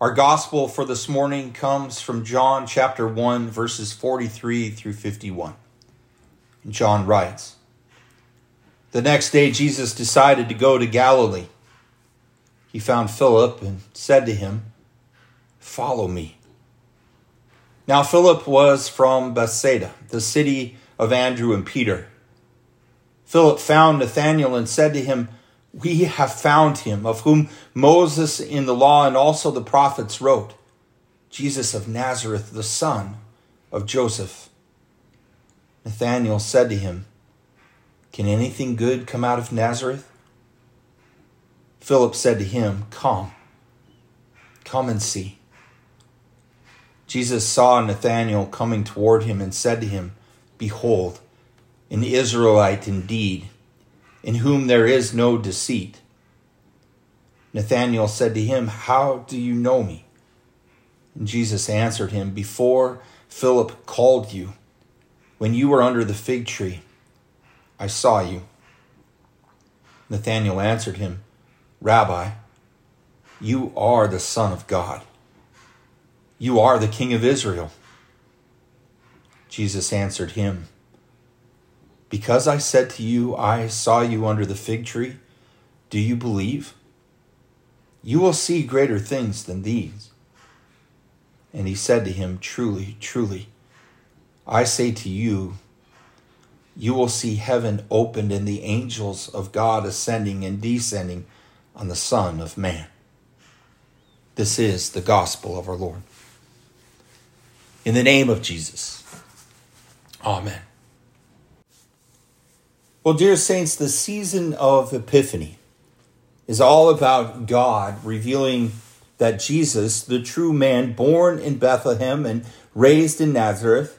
Our gospel for this morning comes from John chapter 1, verses 43 through 51. And John writes The next day, Jesus decided to go to Galilee. He found Philip and said to him, Follow me. Now, Philip was from Bethsaida, the city of Andrew and Peter. Philip found Nathanael and said to him, we have found him, of whom Moses in the law and also the prophets wrote, Jesus of Nazareth, the son of Joseph. Nathanael said to him, Can anything good come out of Nazareth? Philip said to him, Come, come and see. Jesus saw Nathanael coming toward him and said to him, Behold, an Israelite indeed in whom there is no deceit. Nathanael said to him, How do you know me? And Jesus answered him, Before Philip called you, when you were under the fig tree, I saw you. Nathanael answered him, Rabbi, you are the Son of God. You are the King of Israel. Jesus answered him, because I said to you, I saw you under the fig tree, do you believe? You will see greater things than these. And he said to him, Truly, truly, I say to you, you will see heaven opened and the angels of God ascending and descending on the Son of Man. This is the gospel of our Lord. In the name of Jesus. Amen. Well, dear saints, the season of Epiphany is all about God revealing that Jesus, the true man born in Bethlehem and raised in Nazareth,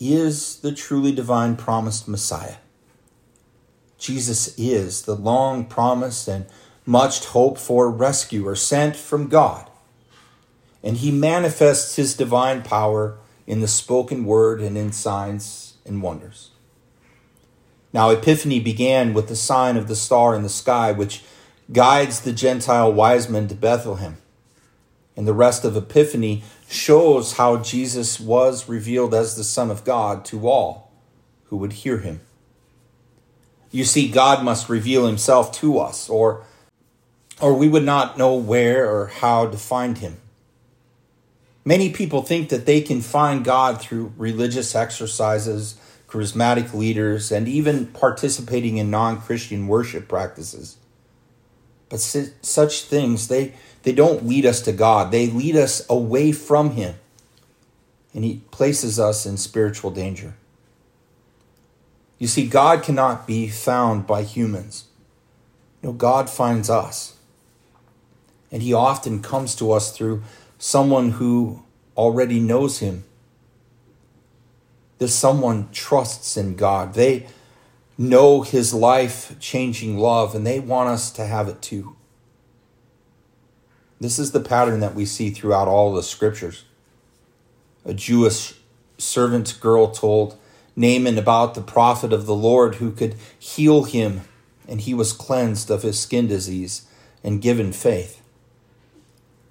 is the truly divine promised Messiah. Jesus is the long promised and much hoped for rescuer sent from God. And he manifests his divine power in the spoken word and in signs and wonders. Now, Epiphany began with the sign of the star in the sky, which guides the Gentile wise men to Bethlehem. And the rest of Epiphany shows how Jesus was revealed as the Son of God to all who would hear him. You see, God must reveal himself to us, or, or we would not know where or how to find him. Many people think that they can find God through religious exercises charismatic leaders, and even participating in non Christian worship practices. But such things, they, they don't lead us to God, they lead us away from Him. And He places us in spiritual danger. You see, God cannot be found by humans. No, God finds us. And He often comes to us through someone who already knows Him that someone trusts in God. They know his life changing love and they want us to have it too. This is the pattern that we see throughout all the scriptures. A Jewish servant girl told Naaman about the prophet of the Lord who could heal him, and he was cleansed of his skin disease and given faith.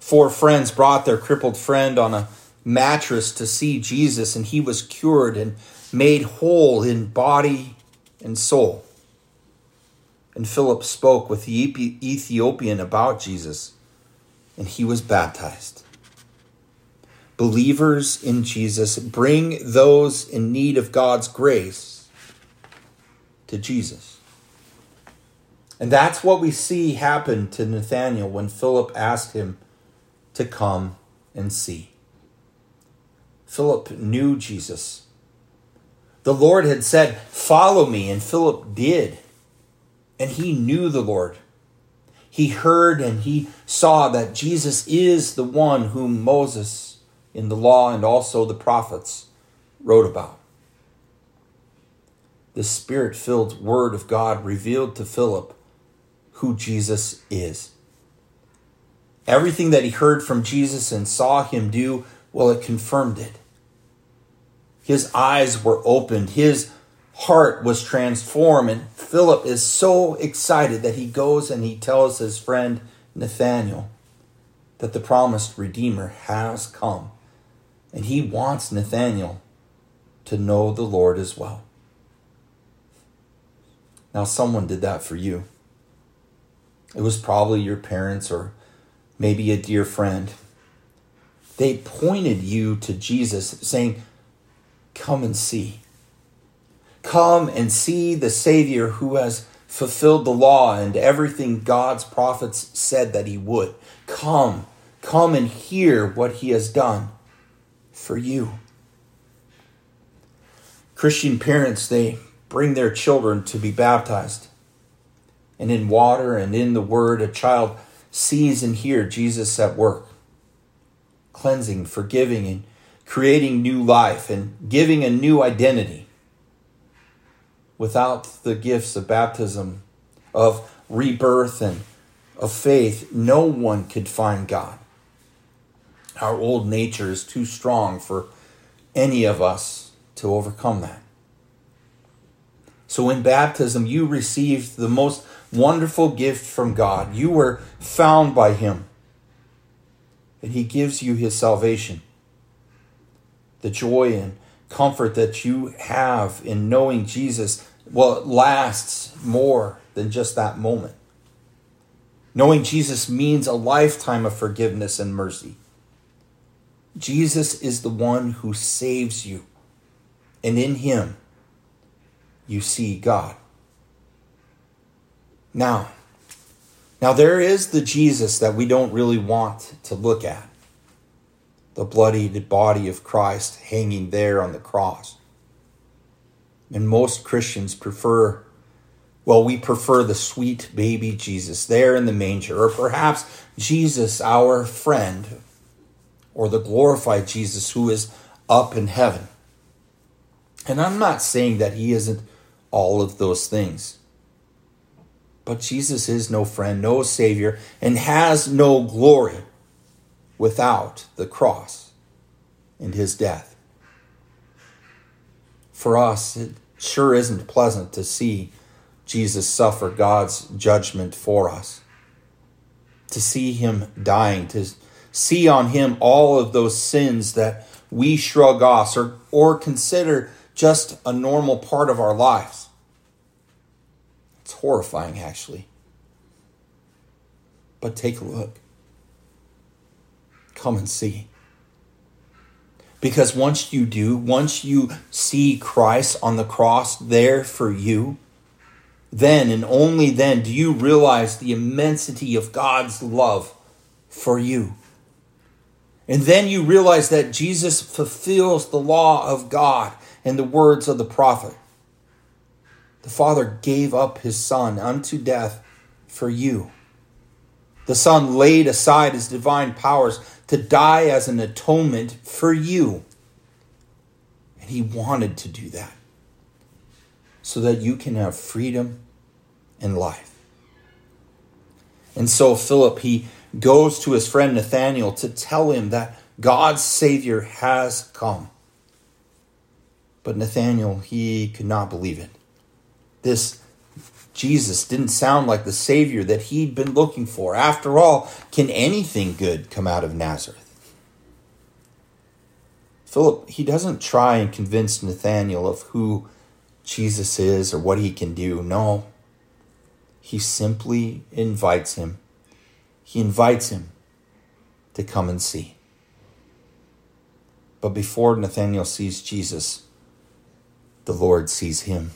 Four friends brought their crippled friend on a mattress to see Jesus, and he was cured and made whole in body and soul. And Philip spoke with the Ethiopian about Jesus, and he was baptized. Believers in Jesus bring those in need of God's grace to Jesus. And that's what we see happen to Nathanael when Philip asked him to come and see. Philip knew Jesus. The Lord had said, Follow me, and Philip did. And he knew the Lord. He heard and he saw that Jesus is the one whom Moses in the law and also the prophets wrote about. The spirit filled word of God revealed to Philip who Jesus is. Everything that he heard from Jesus and saw him do well, it confirmed it. His eyes were opened, his heart was transformed, and Philip is so excited that he goes and he tells his friend Nathanael that the promised Redeemer has come, and he wants Nathanael to know the Lord as well. Now, someone did that for you. It was probably your parents or maybe a dear friend. They pointed you to Jesus, saying, Come and see. Come and see the Savior who has fulfilled the law and everything God's prophets said that he would. Come, come and hear what he has done for you. Christian parents, they bring their children to be baptized. And in water and in the word, a child sees and hears Jesus at work, cleansing, forgiving, and creating new life and giving a new identity. Without the gifts of baptism, of rebirth, and of faith, no one could find God. Our old nature is too strong for any of us to overcome that. So in baptism, you received the most wonderful gift from God. You were found by Him. And He gives you His salvation. The joy and comfort that you have in knowing Jesus, well, it lasts more than just that moment. Knowing Jesus means a lifetime of forgiveness and mercy. Jesus is the one who saves you, and in Him, you see God. Now, now there is the Jesus that we don't really want to look at. The bloodied body of Christ hanging there on the cross. And most Christians prefer, well, we prefer the sweet baby Jesus there in the manger, or perhaps Jesus, our friend, or the glorified Jesus who is up in heaven. And I'm not saying that he isn't all of those things. But Jesus is no friend, no Savior, and has no glory without the cross and his death. For us, it sure isn't pleasant to see Jesus suffer God's judgment for us, to see him dying, to see on him all of those sins that we shrug off or, or consider just a normal part of our lives. It's horrifying, actually. But take a look. Come and see. Because once you do, once you see Christ on the cross there for you, then and only then do you realize the immensity of God's love for you. And then you realize that Jesus fulfills the law of God and the words of the prophet. The Father gave up his Son unto death for you. The Son laid aside his divine powers to die as an atonement for you. And he wanted to do that so that you can have freedom and life. And so Philip, he goes to his friend Nathanael to tell him that God's Savior has come. But Nathanael, he could not believe it. This Jesus didn't sound like the Savior that he'd been looking for. After all, can anything good come out of Nazareth? Philip, he doesn't try and convince Nathanael of who Jesus is or what he can do. No. He simply invites him. He invites him to come and see. But before Nathanael sees Jesus, the Lord sees him.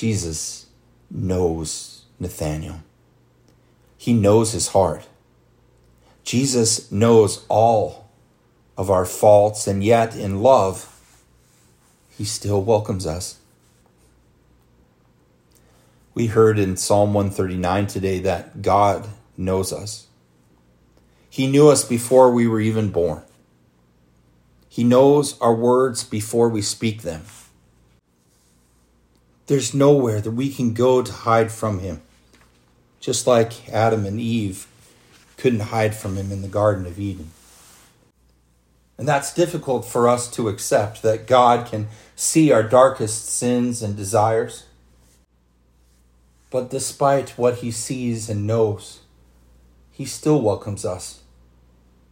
Jesus knows Nathanael. He knows his heart. Jesus knows all of our faults, and yet in love, he still welcomes us. We heard in Psalm 139 today that God knows us. He knew us before we were even born. He knows our words before we speak them. There's nowhere that we can go to hide from him, just like Adam and Eve couldn't hide from him in the Garden of Eden. And that's difficult for us to accept that God can see our darkest sins and desires. But despite what he sees and knows, he still welcomes us.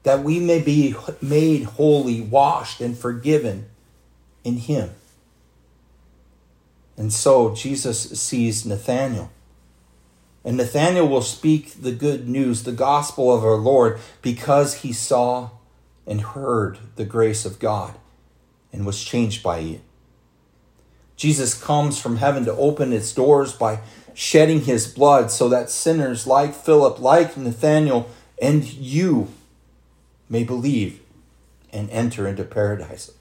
That we may be made holy, washed, and forgiven in him. And so Jesus sees Nathanael. And Nathanael will speak the good news, the gospel of our Lord, because he saw and heard the grace of God and was changed by it. Jesus comes from heaven to open its doors by shedding his blood so that sinners like Philip, like Nathanael, and you may believe and enter into paradise.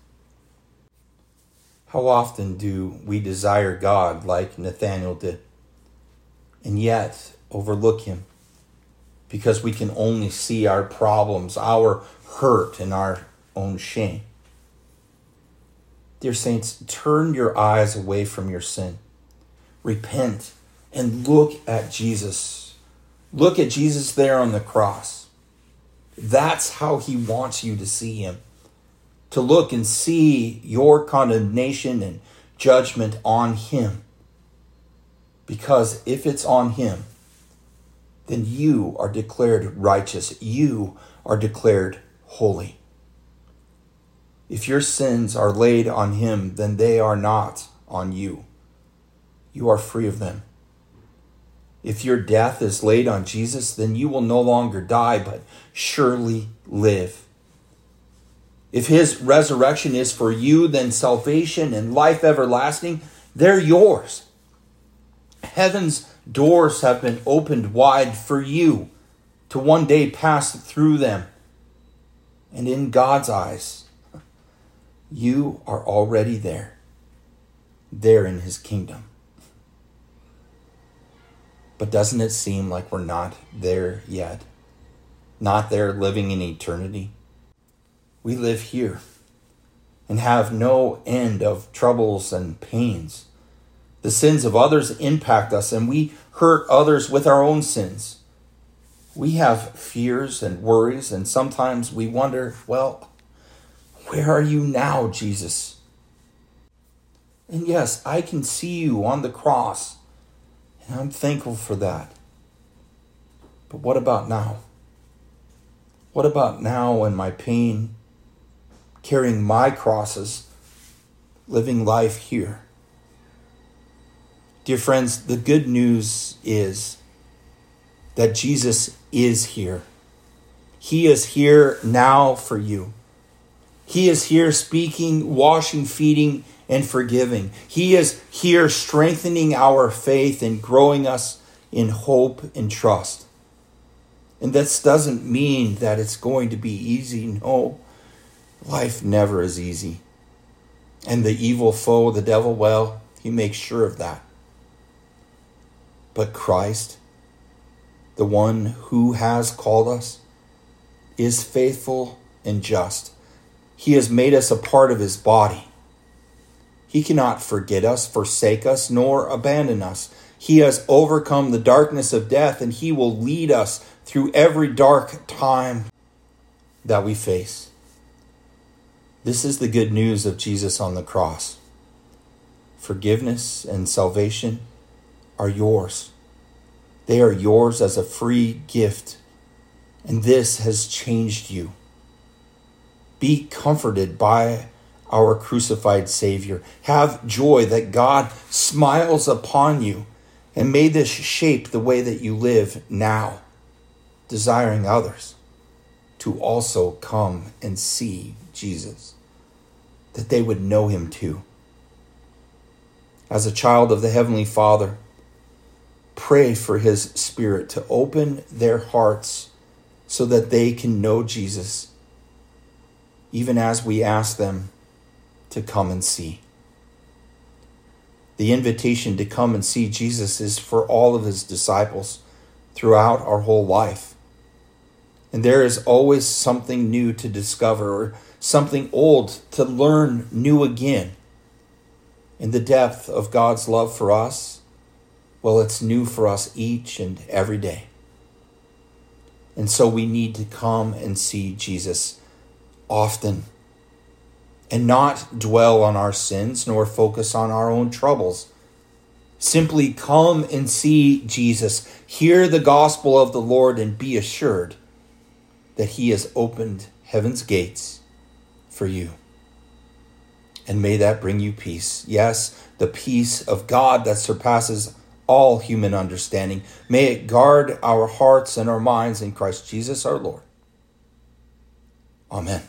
How often do we desire God like Nathanael did, and yet overlook him because we can only see our problems, our hurt, and our own shame? Dear saints, turn your eyes away from your sin. Repent and look at Jesus. Look at Jesus there on the cross. That's how he wants you to see him to look and see your condemnation and judgment on him. Because if it's on him, then you are declared righteous. You are declared holy. If your sins are laid on him, then they are not on you. You are free of them. If your death is laid on Jesus, then you will no longer die, but surely live. If his resurrection is for you, then salvation and life everlasting, they're yours. Heaven's doors have been opened wide for you to one day pass through them. And in God's eyes, you are already there, there in his kingdom. But doesn't it seem like we're not there yet? Not there living in eternity? We live here and have no end of troubles and pains. The sins of others impact us, and we hurt others with our own sins. We have fears and worries, and sometimes we wonder, well, where are you now, Jesus? And yes, I can see you on the cross, and I'm thankful for that. But what about now? What about now when my pain carrying my crosses, living life here. Dear friends, the good news is that Jesus is here. He is here now for you. He is here speaking, washing, feeding, and forgiving. He is here strengthening our faith and growing us in hope and trust. And this doesn't mean that it's going to be easy. No, Life never is easy. And the evil foe, the devil, well, he makes sure of that. But Christ, the one who has called us, is faithful and just. He has made us a part of his body. He cannot forget us, forsake us, nor abandon us. He has overcome the darkness of death, and he will lead us through every dark time that we face. This is the good news of Jesus on the cross. Forgiveness and salvation are yours. They are yours as a free gift, and this has changed you. Be comforted by our crucified Savior. Have joy that God smiles upon you, and may this shape the way that you live now, desiring others to also come and see Jesus that they would know him too. As a child of the Heavenly Father, pray for his Spirit to open their hearts so that they can know Jesus, even as we ask them to come and see. The invitation to come and see Jesus is for all of his disciples throughout our whole life. And there is always something new to discover something old to learn new again. In the depth of God's love for us, well, it's new for us each and every day. And so we need to come and see Jesus often and not dwell on our sins nor focus on our own troubles, Simply come and see Jesus, hear the gospel of the Lord, and be assured that He has opened heaven's gates for you. And may that bring you peace. Yes, the peace of God that surpasses all human understanding. May it guard our hearts and our minds in Christ Jesus our Lord. Amen.